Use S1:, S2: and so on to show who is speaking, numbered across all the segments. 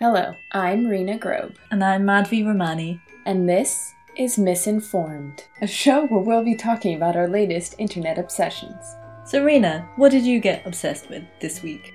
S1: Hello, I'm Rena Grobe,
S2: And I'm Madhvi Ramani.
S1: and this is Misinformed, a show where we'll be talking about our latest internet obsessions.
S2: Serena, what did you get obsessed with this week?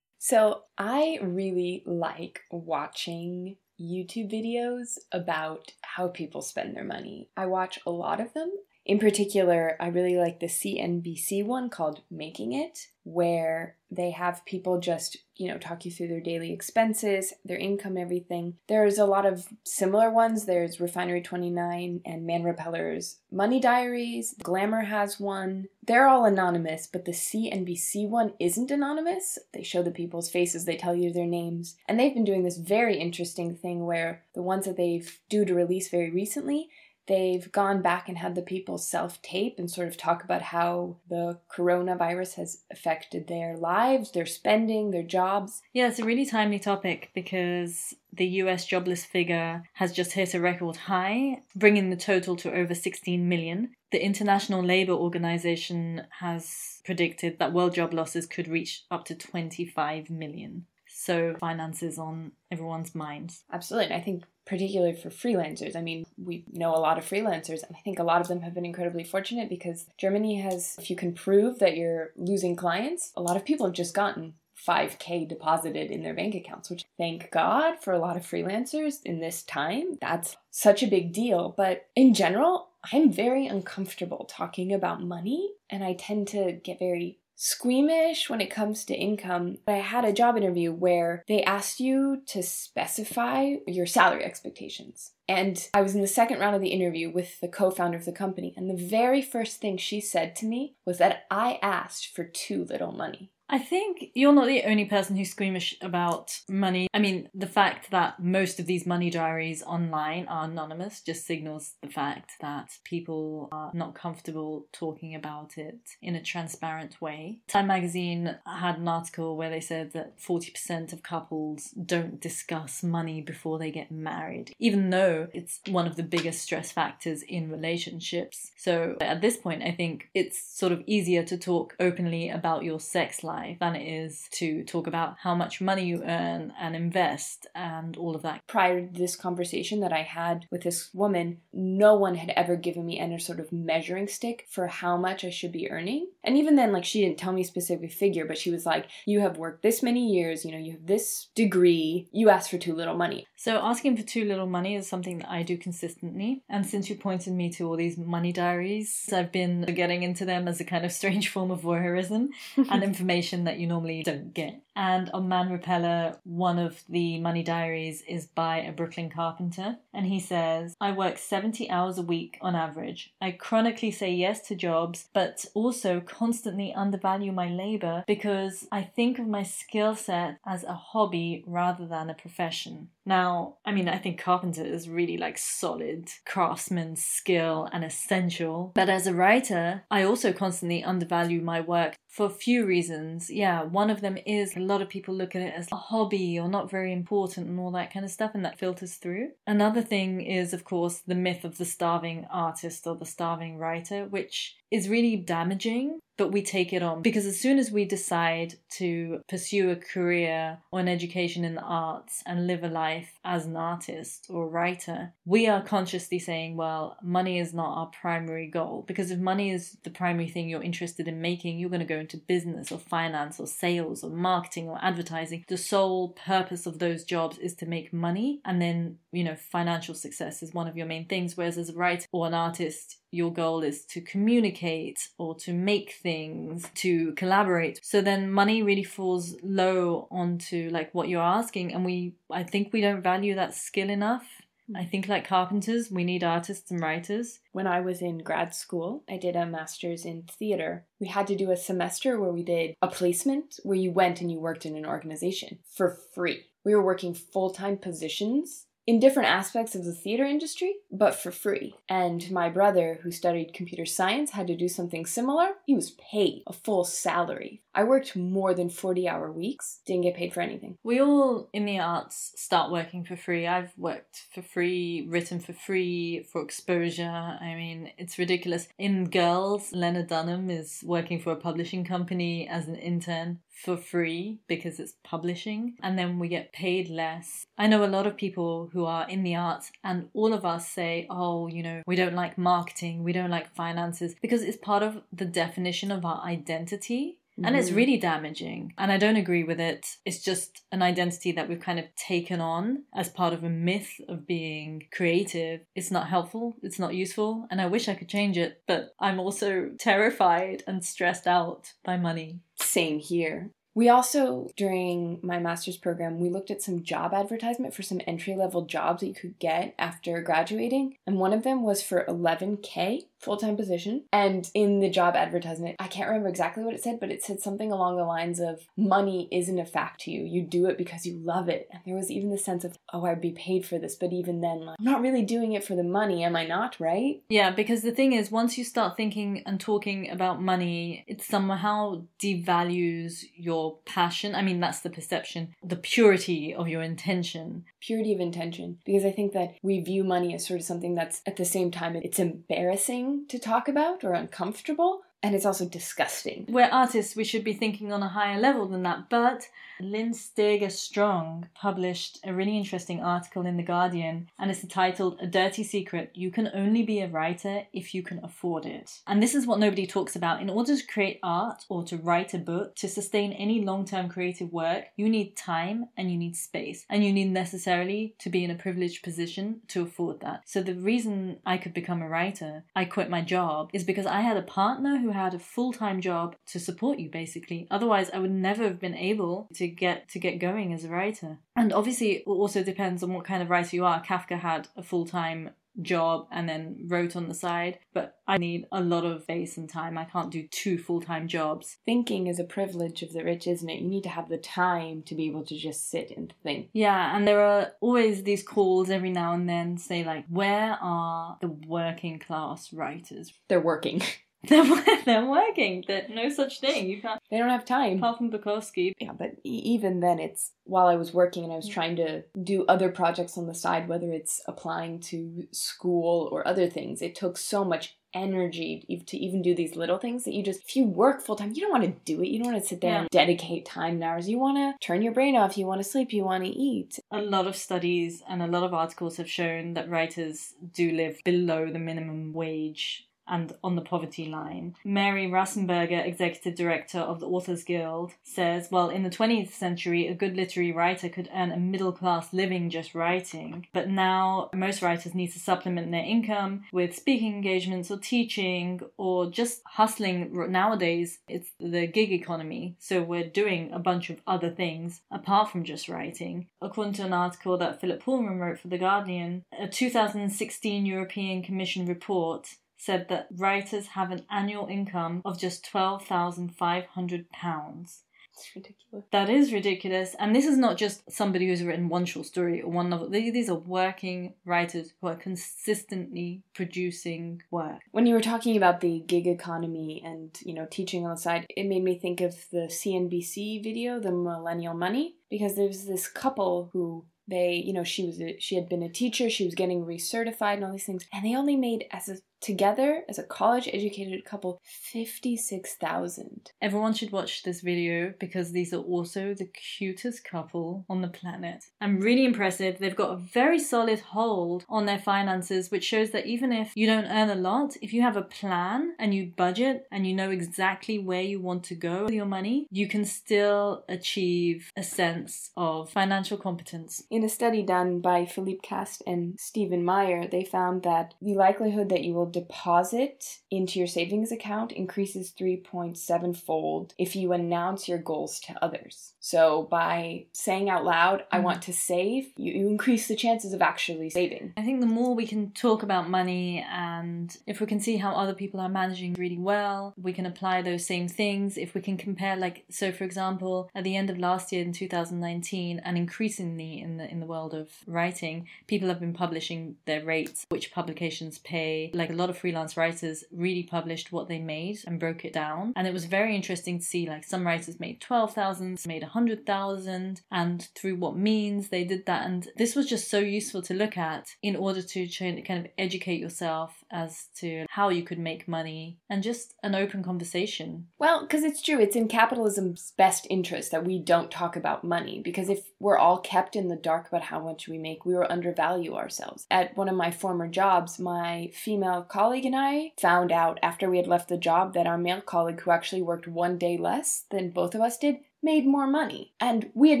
S1: So, I really like watching YouTube videos about how people spend their money. I watch a lot of them. In particular, I really like the CNBC one called Making It, where they have people just, you know, talk you through their daily expenses, their income, everything. There's a lot of similar ones. There's Refinery 29 and Man Repeller's Money Diaries. Glamour has one. They're all anonymous, but the CNBC one isn't anonymous. They show the people's faces, they tell you their names. And they've been doing this very interesting thing where the ones that they've due to release very recently, they've gone back and had the people self tape and sort of talk about how the coronavirus has affected their lives, their spending, their jobs.
S2: Yeah, it's a really timely topic because the US jobless figure has just hit a record high, bringing the total to over 16 million. The International Labour Organization has predicted that world job losses could reach up to 25 million. So, finances on everyone's minds.
S1: Absolutely. I think particularly for freelancers. I mean, we know a lot of freelancers, and I think a lot of them have been incredibly fortunate because Germany has, if you can prove that you're losing clients, a lot of people have just gotten 5k deposited in their bank accounts, which thank God for a lot of freelancers in this time. That's such a big deal. But in general, I'm very uncomfortable talking about money, and I tend to get very squeamish when it comes to income. I had a job interview where they asked you to specify your salary expectations. And I was in the second round of the interview with the co founder of the company. And the very first thing she said to me was that I asked for too little money.
S2: I think you're not the only person who's squeamish about money. I mean, the fact that most of these money diaries online are anonymous just signals the fact that people are not comfortable talking about it in a transparent way. Time magazine had an article where they said that 40% of couples don't discuss money before they get married, even though it's one of the biggest stress factors in relationships. So at this point, I think it's sort of easier to talk openly about your sex life than it is to talk about how much money you earn and invest and all of that.
S1: Prior to this conversation that I had with this woman, no one had ever given me any sort of measuring stick for how much I should be earning. And even then, like, she didn't tell me specific figure, but she was like, You have worked this many years, you know, you have this degree, you ask for too little money.
S2: So asking for too little money is something that I do consistently. And since you pointed me to all these money diaries, I've been getting into them as a kind of strange form of voyeurism and information that you normally don't get. And on Man Repeller, one of the money diaries is by a Brooklyn carpenter. And he says, I work 70 hours a week on average. I chronically say yes to jobs, but also constantly undervalue my labor because I think of my skill set as a hobby rather than a profession. Now, I mean, I think carpenter is really like solid craftsman skill and essential. But as a writer, I also constantly undervalue my work for a few reasons. Yeah, one of them is a lot of people look at it as a hobby or not very important and all that kind of stuff, and that filters through. Another thing is, of course, the myth of the starving artist or the starving writer, which is really damaging, but we take it on because as soon as we decide to pursue a career or an education in the arts and live a life as an artist or writer, we are consciously saying, well, money is not our primary goal. Because if money is the primary thing you're interested in making, you're going to go into business or finance or sales or marketing or advertising. The sole purpose of those jobs is to make money, and then, you know, financial success is one of your main things. Whereas as a writer or an artist, your goal is to communicate or to make things, to collaborate. So then money really falls low onto like what you're asking and we I think we don't value that skill enough. Hmm. I think like carpenters, we need artists and writers.
S1: When I was in grad school, I did a master's in theater. We had to do a semester where we did a placement where you went and you worked in an organization for free. We were working full time positions in different aspects of the theater industry, but for free. And my brother, who studied computer science, had to do something similar. He was paid a full salary. I worked more than 40 hour weeks, didn't get paid for anything.
S2: We all in the arts start working for free. I've worked for free, written for free, for exposure. I mean, it's ridiculous. In Girls, Lena Dunham is working for a publishing company as an intern for free because it's publishing and then we get paid less. I know a lot of people who are in the arts and all of us say, oh, you know, we don't like marketing, we don't like finances because it's part of the definition of our identity. And it's
S1: Mhm.
S2: really damaging. And I don't agree with it. It's just an identity that we've kind of taken on as part of a myth of being creative. It's not helpful. It's not useful. And I wish I could change it. But I'm also terrified and stressed out by money.
S1: Same here. We also, during my master's program, we looked at some job advertisement for some entry level jobs that you could get after graduating. And one of them was for 11K, full time position. And in the job advertisement, I can't remember exactly what it said, but it said something along the lines of money isn't a fact to you. You do it because you love it. And there was even the sense of, oh, I'd be paid for this. But even then, like, I'm not really doing it for the money, am I not, right?
S2: Yeah, because the thing is, once you start thinking and talking about money, it somehow devalues your passion. I mean, that's the perception, the purity of your intention.
S1: purity of intention because I think that we view money as sort of something that's at the same time it's embarrassing to talk about or uncomfortable and it's also disgusting.
S2: We're artists, we should be thinking on a higher level than that. But Lynn Steger Strong published a really interesting article in The Guardian, and it's titled A Dirty Secret You Can Only Be a Writer If You Can Afford It. And this is what nobody talks about. In order to create art or to write a book, to sustain any long term creative work, you need time and you need space. And you need necessarily to be in a privileged position to afford that. So the reason I could become a writer, I quit my job, is because I had a partner who had a full-time job to support you basically. Otherwise, I would never have been able to get to get going as a writer. And obviously, it also depends on what kind of writer you are. Kafka had a full-time job and then wrote on the side, but I need a lot of space and time. I can't do two full-time jobs.
S1: Thinking is a privilege of the rich, isn't it? You need to have the time to be able to just sit and think.
S2: Yeah, and there are always these calls every now and then say like, where are the working class writers?
S1: They're working.
S2: They're, they're working. There's no such thing. You can't.
S1: they don't have time.
S2: Apart from Bukowski,
S1: Yeah, but e- even then, it's while I was working and I was mm. trying to do other projects on the side, whether it's applying to school or other things, it took so much energy to even do these little things that you just, if you work full time, you don't want to do it. You don't want to sit there
S2: Yeah.
S1: and dedicate time and hours. You want to turn your brain off. You want to sleep. You want to eat.
S2: a lot of studies and a lot of articles have shown that writers do live below the minimum wage and on the poverty line. Mary Rasenberger, executive director of the Authors Guild, says, well, in the 20th century, a good literary writer could earn a middle class living just writing. But now, most writers need to supplement their income with speaking engagements or teaching or just hustling. Nowadays, it's the gig economy. So we're doing a bunch of other things apart from just writing. According to an article that Philip Pullman wrote for The Guardian, a 2016 European Commission report said that writers have an annual income of just £12,500.
S1: It's ridiculous.
S2: That is ridiculous. And this is not just somebody who's written one short story or one novel. These are working writers who are consistently producing work.
S1: When you were talking about the gig economy and, you know, teaching on the side, it made me think of the CNBC video, The Millennial Money, because there's this couple who they, you know, she was a, she had been a teacher, she was getting recertified and all these things, and they only made as a together as a college educated couple 56,000.
S2: Everyone should watch this video because these are also the cutest couple on the planet. I'm really impressive. They've got a very solid hold on their finances, which shows that even if you don't earn a lot, if you have a plan and you budget and you know exactly where you want to go with your money, you can still achieve a sense of financial competence.
S1: In a study done by Philippe Cast and Stephen Meyer, they found that the likelihood that you will deposit into your savings account increases 3.7 fold if you announce your goals to others. So, by saying out loud, I want mm. to save, you, you increase the chances of actually saving.
S2: I think the more we can talk about money and if we can see how other people are managing really well, we can apply those same things. If we can compare, like, so for example, at the end of last year in 2019, and increasingly in the in the world of writing, people have been publishing their rates, which publications pay. Like lot of freelance writers really published what they made and broke it down. And it was very interesting to see like some writers made 12,000, made 100,000, and through what means they did that. And this was just so useful to look at in order to kind of educate yourself as to how you could make money and just an open conversation.
S1: Well, because it's true, it's in capitalism's best interest that we don't talk about money because if we're all kept in the dark about how much we make, we will undervalue ourselves. At one of my former jobs, my female colleague and I found out after we had left the job that our male colleague, who actually worked one day less than both of us did, made more money. And we had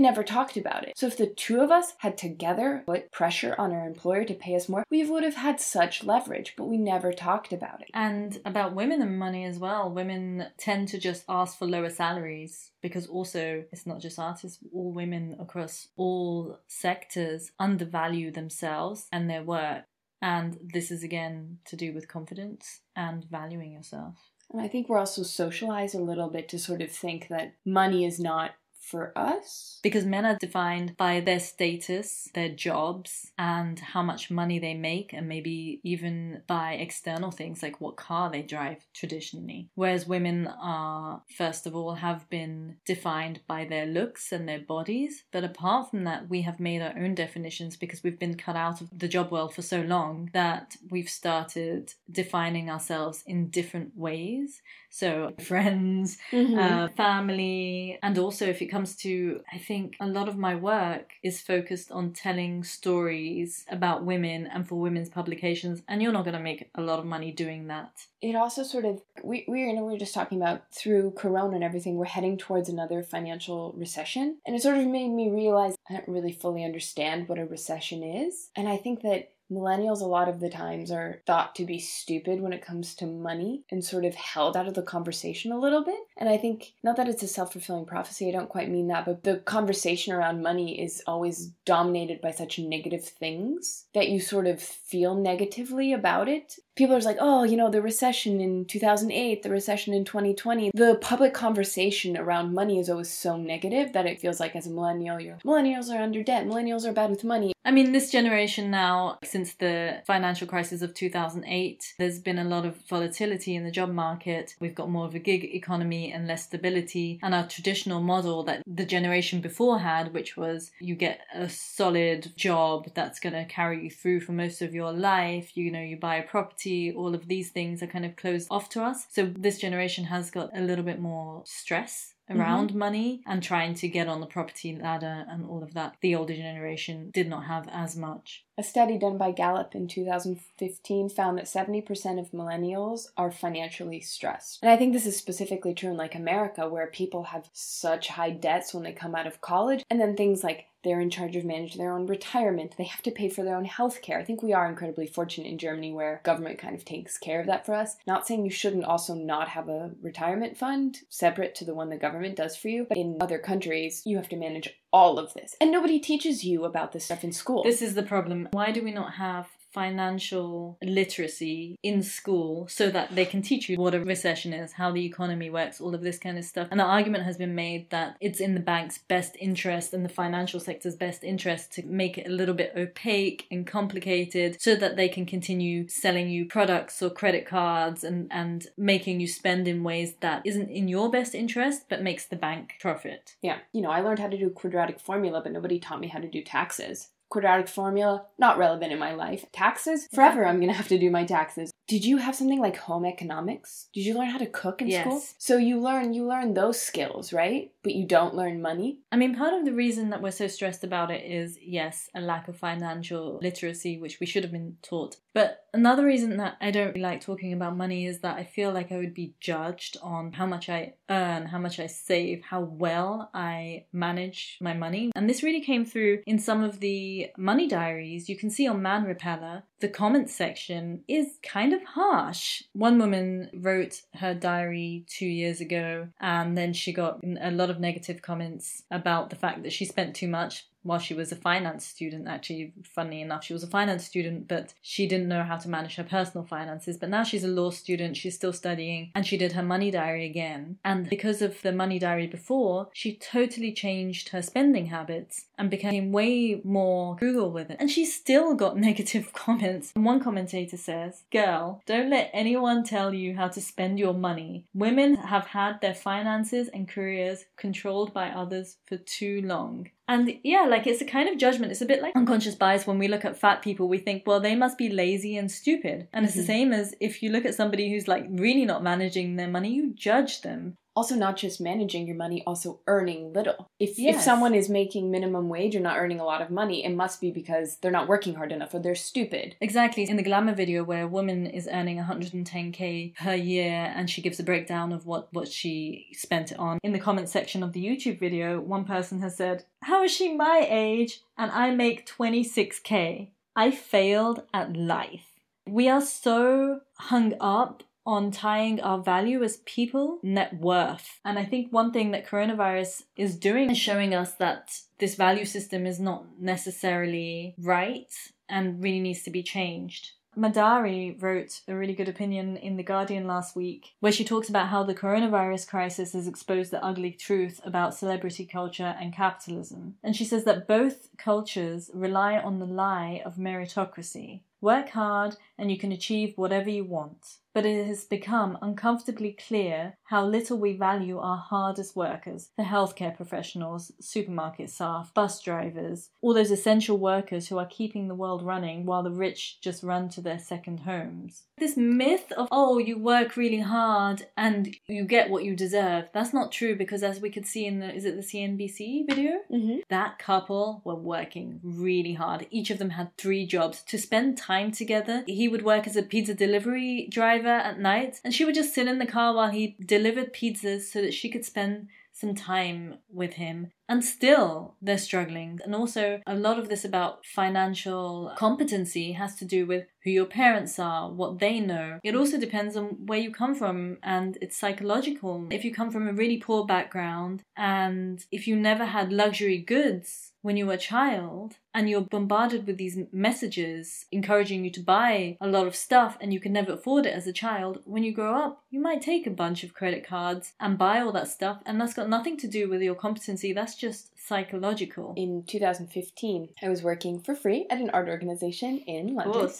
S1: never talked about it. So if the two of us had together put pressure on our employer to pay us more, we would have had such leverage, but we never talked about it.
S2: And about women and money as well. Women tend to just ask for lower salaries because also it's not just artists, all women across all sectors undervalue themselves and their work. And this is again to do with confidence and valuing yourself.
S1: And I think we're also socialized a little bit to sort of think that money is not for us.
S2: Because men are defined by their status, their jobs, and how much money they make, and maybe even by external things like what car they drive traditionally. Whereas women are, first of all, have been defined by their looks and their bodies. But apart from that, we have made our own definitions because we've been cut out of the job world for so long that we've started defining ourselves in different ways. So, friends, mm-hmm. uh, family, and also if it comes to, I think a lot of my work is focused on telling stories about women and for women's publications, and you're not going to make a lot of money doing that.
S1: It also sort of we we you know we were just talking about through Corona and everything, we're heading towards another financial recession, and it sort of made me realize I don't really fully understand what a recession is, and I think that millennials a lot of the times are thought to be stupid when it comes to money and sort of held out of the conversation a little bit. And I think, not that it's a self fulfilling prophecy, I don't quite mean that, but the conversation around money is always dominated by such negative things that you sort of feel negatively about it. People are like, oh, you know, the recession in 2008, the recession in 2020. The public conversation around money is always so negative that it feels like as a millennial, you're millennials are under debt, millennials are bad with money.
S2: I mean, this generation now, since the financial crisis of 2008, there's been a lot of volatility in the job market. We've got more of a gig economy and less stability. And our traditional model that the generation before had, which was you get a solid job that's going to carry you through for most of your life, you know, you buy a property, all of these things are kind of closed off to us. So this generation has got a little bit more stress around mm-hmm. money and trying to get on the property ladder and all of that. The older generation did not have as much.
S1: A study done by Gallup in 2015 found that 70% of millennials are financially stressed. And I think this is specifically true in like America where people have such high debts when they come out of college and then things like they're in charge of managing their own retirement. They have to pay for their own health care. I think we are incredibly fortunate in Germany where government kind of takes care of that for us. Not saying you shouldn't also not have a retirement fund separate to the one the government does for you, but in other countries, you have to manage all of this. And nobody teaches you about this stuff in school.
S2: This is the problem. Why do we not have financial literacy in school so that they can teach you what a recession is, how the economy works, all of this kind of stuff. And the argument has been made that it's in the bank's best interest and the financial sector's best interest to make it a little bit opaque and complicated so that they can continue selling you products or credit cards and, and making you spend in ways that isn't in your best interest but makes the bank profit.
S1: Yeah. You know, I learned how to do quadratic formula, but nobody taught me how to do taxes quadratic formula, not relevant in my life. Taxes, forever I'm gonna have to do my taxes. Did you have something like home economics? Did you learn how to cook in yes. school? So you learn you learn those skills, right? But you don't learn money?
S2: I mean, part of the reason that we're so stressed about it is yes, a lack of financial literacy which we should have been taught. But another reason that I don't like talking about money is that I feel like I would be judged on how much I earn, how much I save, how well I manage my money. And this really came through in some of the money diaries. You can see on Man Repeller, the comments section is kind of harsh. One woman wrote her diary two years ago, and then she got a lot of negative comments about the fact that she spent too much while she was a finance student. Actually, funny enough, she was a finance student, but she didn't know how to manage her personal finances. But now she's a law student, she's still studying, and she did her money diary again. And because of the money diary before, she totally changed her spending habits and became way more frugal with it. And she still got negative comments. One commentator says, Girl, don't let anyone tell you how to spend your money. Women have had their finances and careers controlled by others for too long. And yeah, like it's a kind of judgment. It's a bit like unconscious bias when we look at fat people, we think, well, they must be lazy and stupid. And it's the
S1: Mhm.
S2: same as if you look at somebody who's like really not managing their money, you judge them.
S1: Also, not just managing your money, also earning little. If if someone is making minimum wage or not earning a lot of money, it must be because they're not working hard enough or they're stupid.
S2: Exactly. In the glamour video where a woman is earning 110k per year and she gives a breakdown of what, what she spent it on. In the comment section of the YouTube video, one person has said, How is she my age and I make 26k? I failed at life. We are so hung up on tying our value as people net worth. And I think one thing that coronavirus is doing is showing us that this value system is not necessarily right and really needs to be changed. Madari wrote a really good opinion in The Guardian last week where she talks about how the coronavirus crisis has exposed the ugly truth about celebrity culture and capitalism. And she says that both cultures rely on the lie of meritocracy. Work hard and you can achieve whatever you want. But it has become uncomfortably clear how little we value our hardest workers the healthcare professionals, supermarket staff, bus drivers, all those essential workers who are keeping the world running while the rich just run to their second homes. This myth of, oh, you work really hard and you get what you deserve, that's not true because as we could see in the, is it the CNBC video?
S1: Mm-hmm.
S2: That couple were working really hard. Each of them had three jobs to spend time together. He would work as a pizza delivery driver at night, and she would just sit in the car while he delivered pizzas so that she could spend some time with him. And still, they're struggling. And also, a lot of this about financial competency has to do with who your parents are, what they know. It also depends on where you come from, and it's psychological. If you come from a really poor background, and if you never had luxury goods when you were a child, and you're bombarded with these messages encouraging you to buy a lot of stuff and you can never afford it as a child, when you grow up, you might take a bunch of credit cards and buy all that stuff, and that's got nothing to do with your competency, that's just psychological.
S1: In 2015, I was working for free at an art organization in London.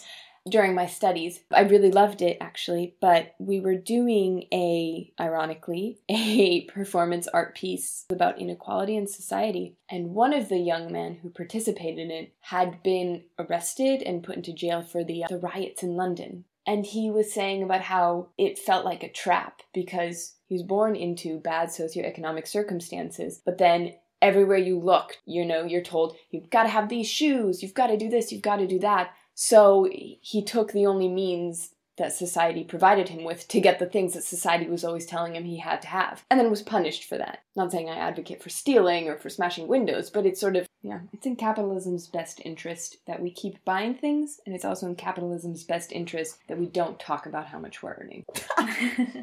S1: During my studies. I really loved it actually, but we were doing a, ironically, a performance art piece about inequality in society. And one of the young men who participated in it had been arrested and put into jail for the, uh, the riots in London. And he was saying about how it felt like a trap because he was born into bad socioeconomic circumstances, but then everywhere you look, you know, you're told you've got to have these shoes, you've got to do this, you've got to do that. So he took the only means that society provided him with to get the things that society was always telling him he had to have, and then was punished for that. Not saying I advocate for stealing or for smashing windows, but it's sort of, yeah, it's in capitalism's best interest that we keep buying things, and it's also in capitalism's best interest that we don't talk about how much we're earning.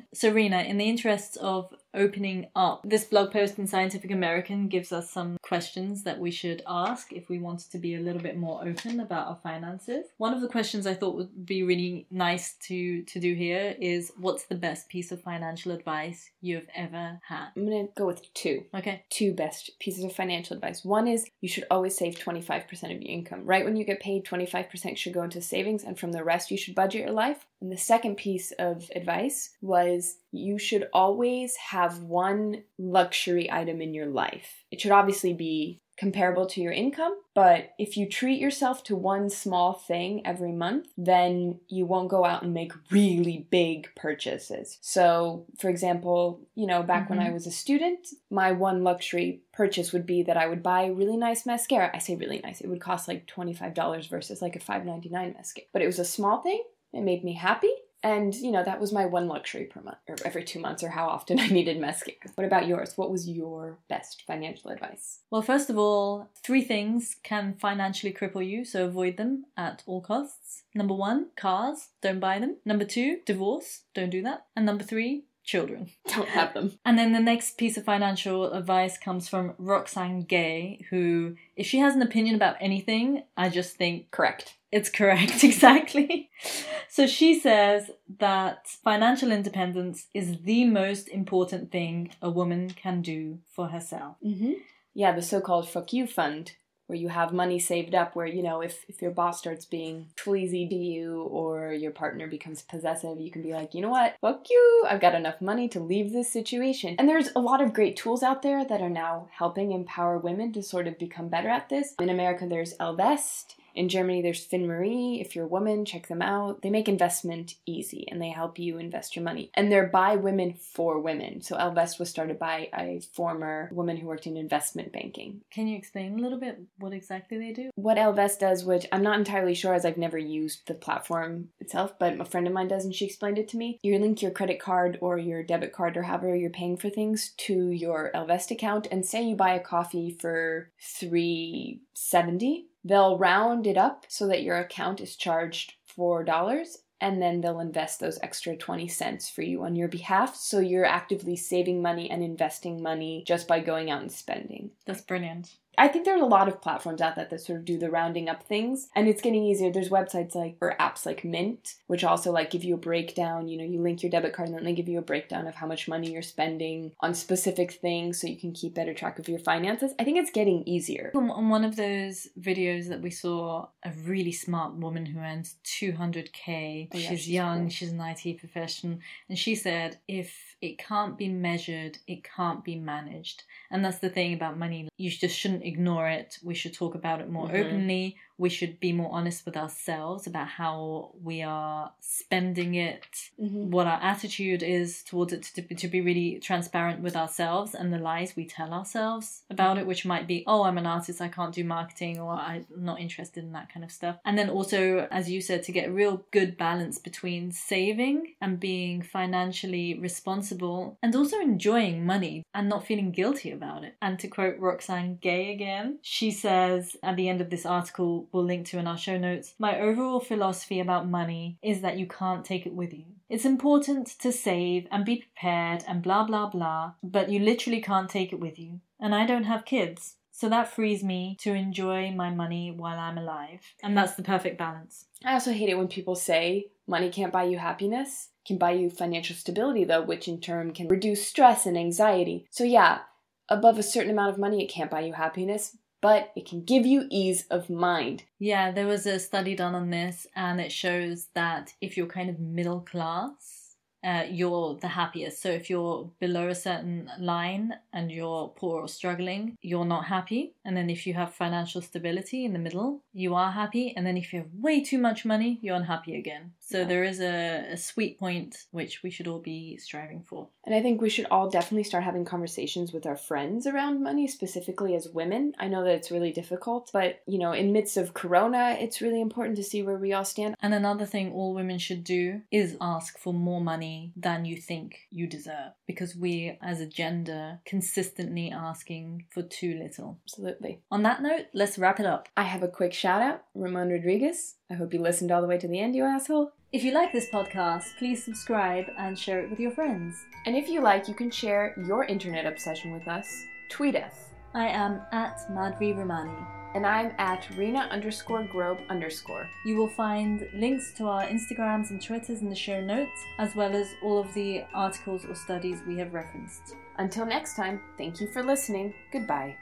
S2: Serena, in the interests of opening up, this blog post in Scientific American gives us some questions that we should ask if we wanted to be a little bit more open about our finances. One of the questions I thought would be really nice to to do here is what's the best piece of financial advice you've ever had?
S1: I'm gonna go with two.
S2: Okay.
S1: two best pieces of financial advice. One is you should always save 25% of your income. Right when you get paid, 25% should go into savings, and from the rest, you should budget your life. And the second piece of advice was you should always have one luxury item in your life. It should obviously be comparable to your income, but if you treat yourself to one small thing every month, then you won't go out and make really big purchases. So, for example, you know, back when
S2: Mhm.
S1: I was a student, my one luxury purchase would be that I would buy really nice mascara. I say really nice. It would cost like $25 versus like a $5.99 mascara. But it was a small thing. It made me happy. And, you know, that was my one luxury per month, or every two months, or how often I needed mascara. What about yours? What was your best financial advice?
S2: Well, first of all, three things can financially cripple you, so avoid them at all costs. Number one, cars, don't buy them. Number two, divorce, don't do that. And number three, children.
S1: Don't have them.
S2: And then the next piece of financial advice comes from Roxane Gay, who, if she has an opinion about anything, I just think
S1: Correct.
S2: It's correct, exactly. So she says that financial independence is the most important thing a woman can do for herself.
S1: Mm-hmm. Yeah, the so-called "fuck you" fund, where you have money saved up, where you know if if your boss starts being sleazy to you or your partner becomes possessive, you can be like, you know what, fuck you. I've got enough money to leave this situation. And there's a lot of great tools out there that are now helping empower women to sort of become better at this. In America, there's Ellevest. In Germany, there's FinMarie. If you're a woman, check them out. They make investment easy and they help you invest your money. And they're by women for women. So Ellevest was started by a former woman who worked in investment banking.
S2: Can you explain a little bit what exactly they do?
S1: What Ellevest does, which I'm not entirely sure as I've never used the platform itself, but a friend of mine does and she explained it to me. You link your credit card or your debit card or however you're paying for things to your Ellevest account and say you buy a coffee for 370 They'll round it up so that your account is charged $4 and then they'll invest those extra 20 cents for you on your behalf. So you're actively saving money and investing money just by going out and spending.
S2: That's brilliant.
S1: I think there's a lot of platforms out there that sort of do the rounding up things, and it's getting easier. There's websites like or apps like Mint, which also like give you a breakdown. You know, you link your debit card, and then they give you a breakdown of how much money you're spending on specific things, so you can keep better track of your finances. I think it's getting easier.
S2: Um, on one of those videos that we saw, a really smart woman who earns 200k.
S1: Oh, yeah,
S2: she's,
S1: she's
S2: young,
S1: cool.
S2: she's an IT professional, and she said, if it can't be measured, it can't be managed. And that's the thing about money. You just shouldn't ignore it. We should talk about it more
S1: Mhm.
S2: openly. We should be more honest with ourselves about how we are spending it,
S1: Mm-hmm.
S2: what our attitude is towards it, to be, to be really transparent with ourselves and the lies we tell ourselves about it, which might be, oh, I'm an artist, I can't do marketing, or I'm not interested in that kind of stuff. And then also, as you said, to get a real good balance between saving and being financially responsible and also enjoying money and not feeling guilty about it. And to quote Roxane Gay again, she says at the end of this article, we'll link to in our show notes, my overall philosophy about money is that you can't take it with you. It's important to save and be prepared and blah blah blah, but you literally can't take it with you. And I don't have kids. So that frees me to enjoy my money while I'm alive. And that's the perfect balance.
S1: I also hate it when people say money can't buy you happiness, can buy you financial stability, though, which in turn can reduce stress and anxiety. So, yeah, above a certain amount of money, it can't buy you happiness, but it can give you ease of mind.
S2: Yeah, there was a study done on this, and it shows that if you're kind of middle class, uh, you're the happiest. So if you're below a certain line and you're poor or struggling, you're not happy. And then if you have financial stability in the middle, you are happy. And then if you have way too much money, you're unhappy again. So
S1: Yeah.
S2: there is a, a sweet point which we should all be striving for.
S1: And I think we should all definitely start having conversations with our friends around money, specifically as women. I know that it's really difficult, but you know, in midst of corona, it's really important to see where we all stand.
S2: And another thing all women should do is ask for more money than you think you deserve. Because we, as a gender, consistently asking for too little.
S1: Absolutely.
S2: On that note, let's wrap it up.
S1: I have a quick shout out, Ramon Rodriguez. I hope you listened all the way to the end, you asshole.
S2: If you like this podcast, please subscribe and share it with your friends.
S1: And if you like, you can share your internet obsession with us. Tweet us.
S2: I am at Madhvi Ramani.
S1: And I'm at Rena underscore Grobe underscore.
S2: You will find links to our Instagrams and Twitters in the show notes, as well as all of the articles or studies we have referenced.
S1: Until next time, thank you for listening. Goodbye.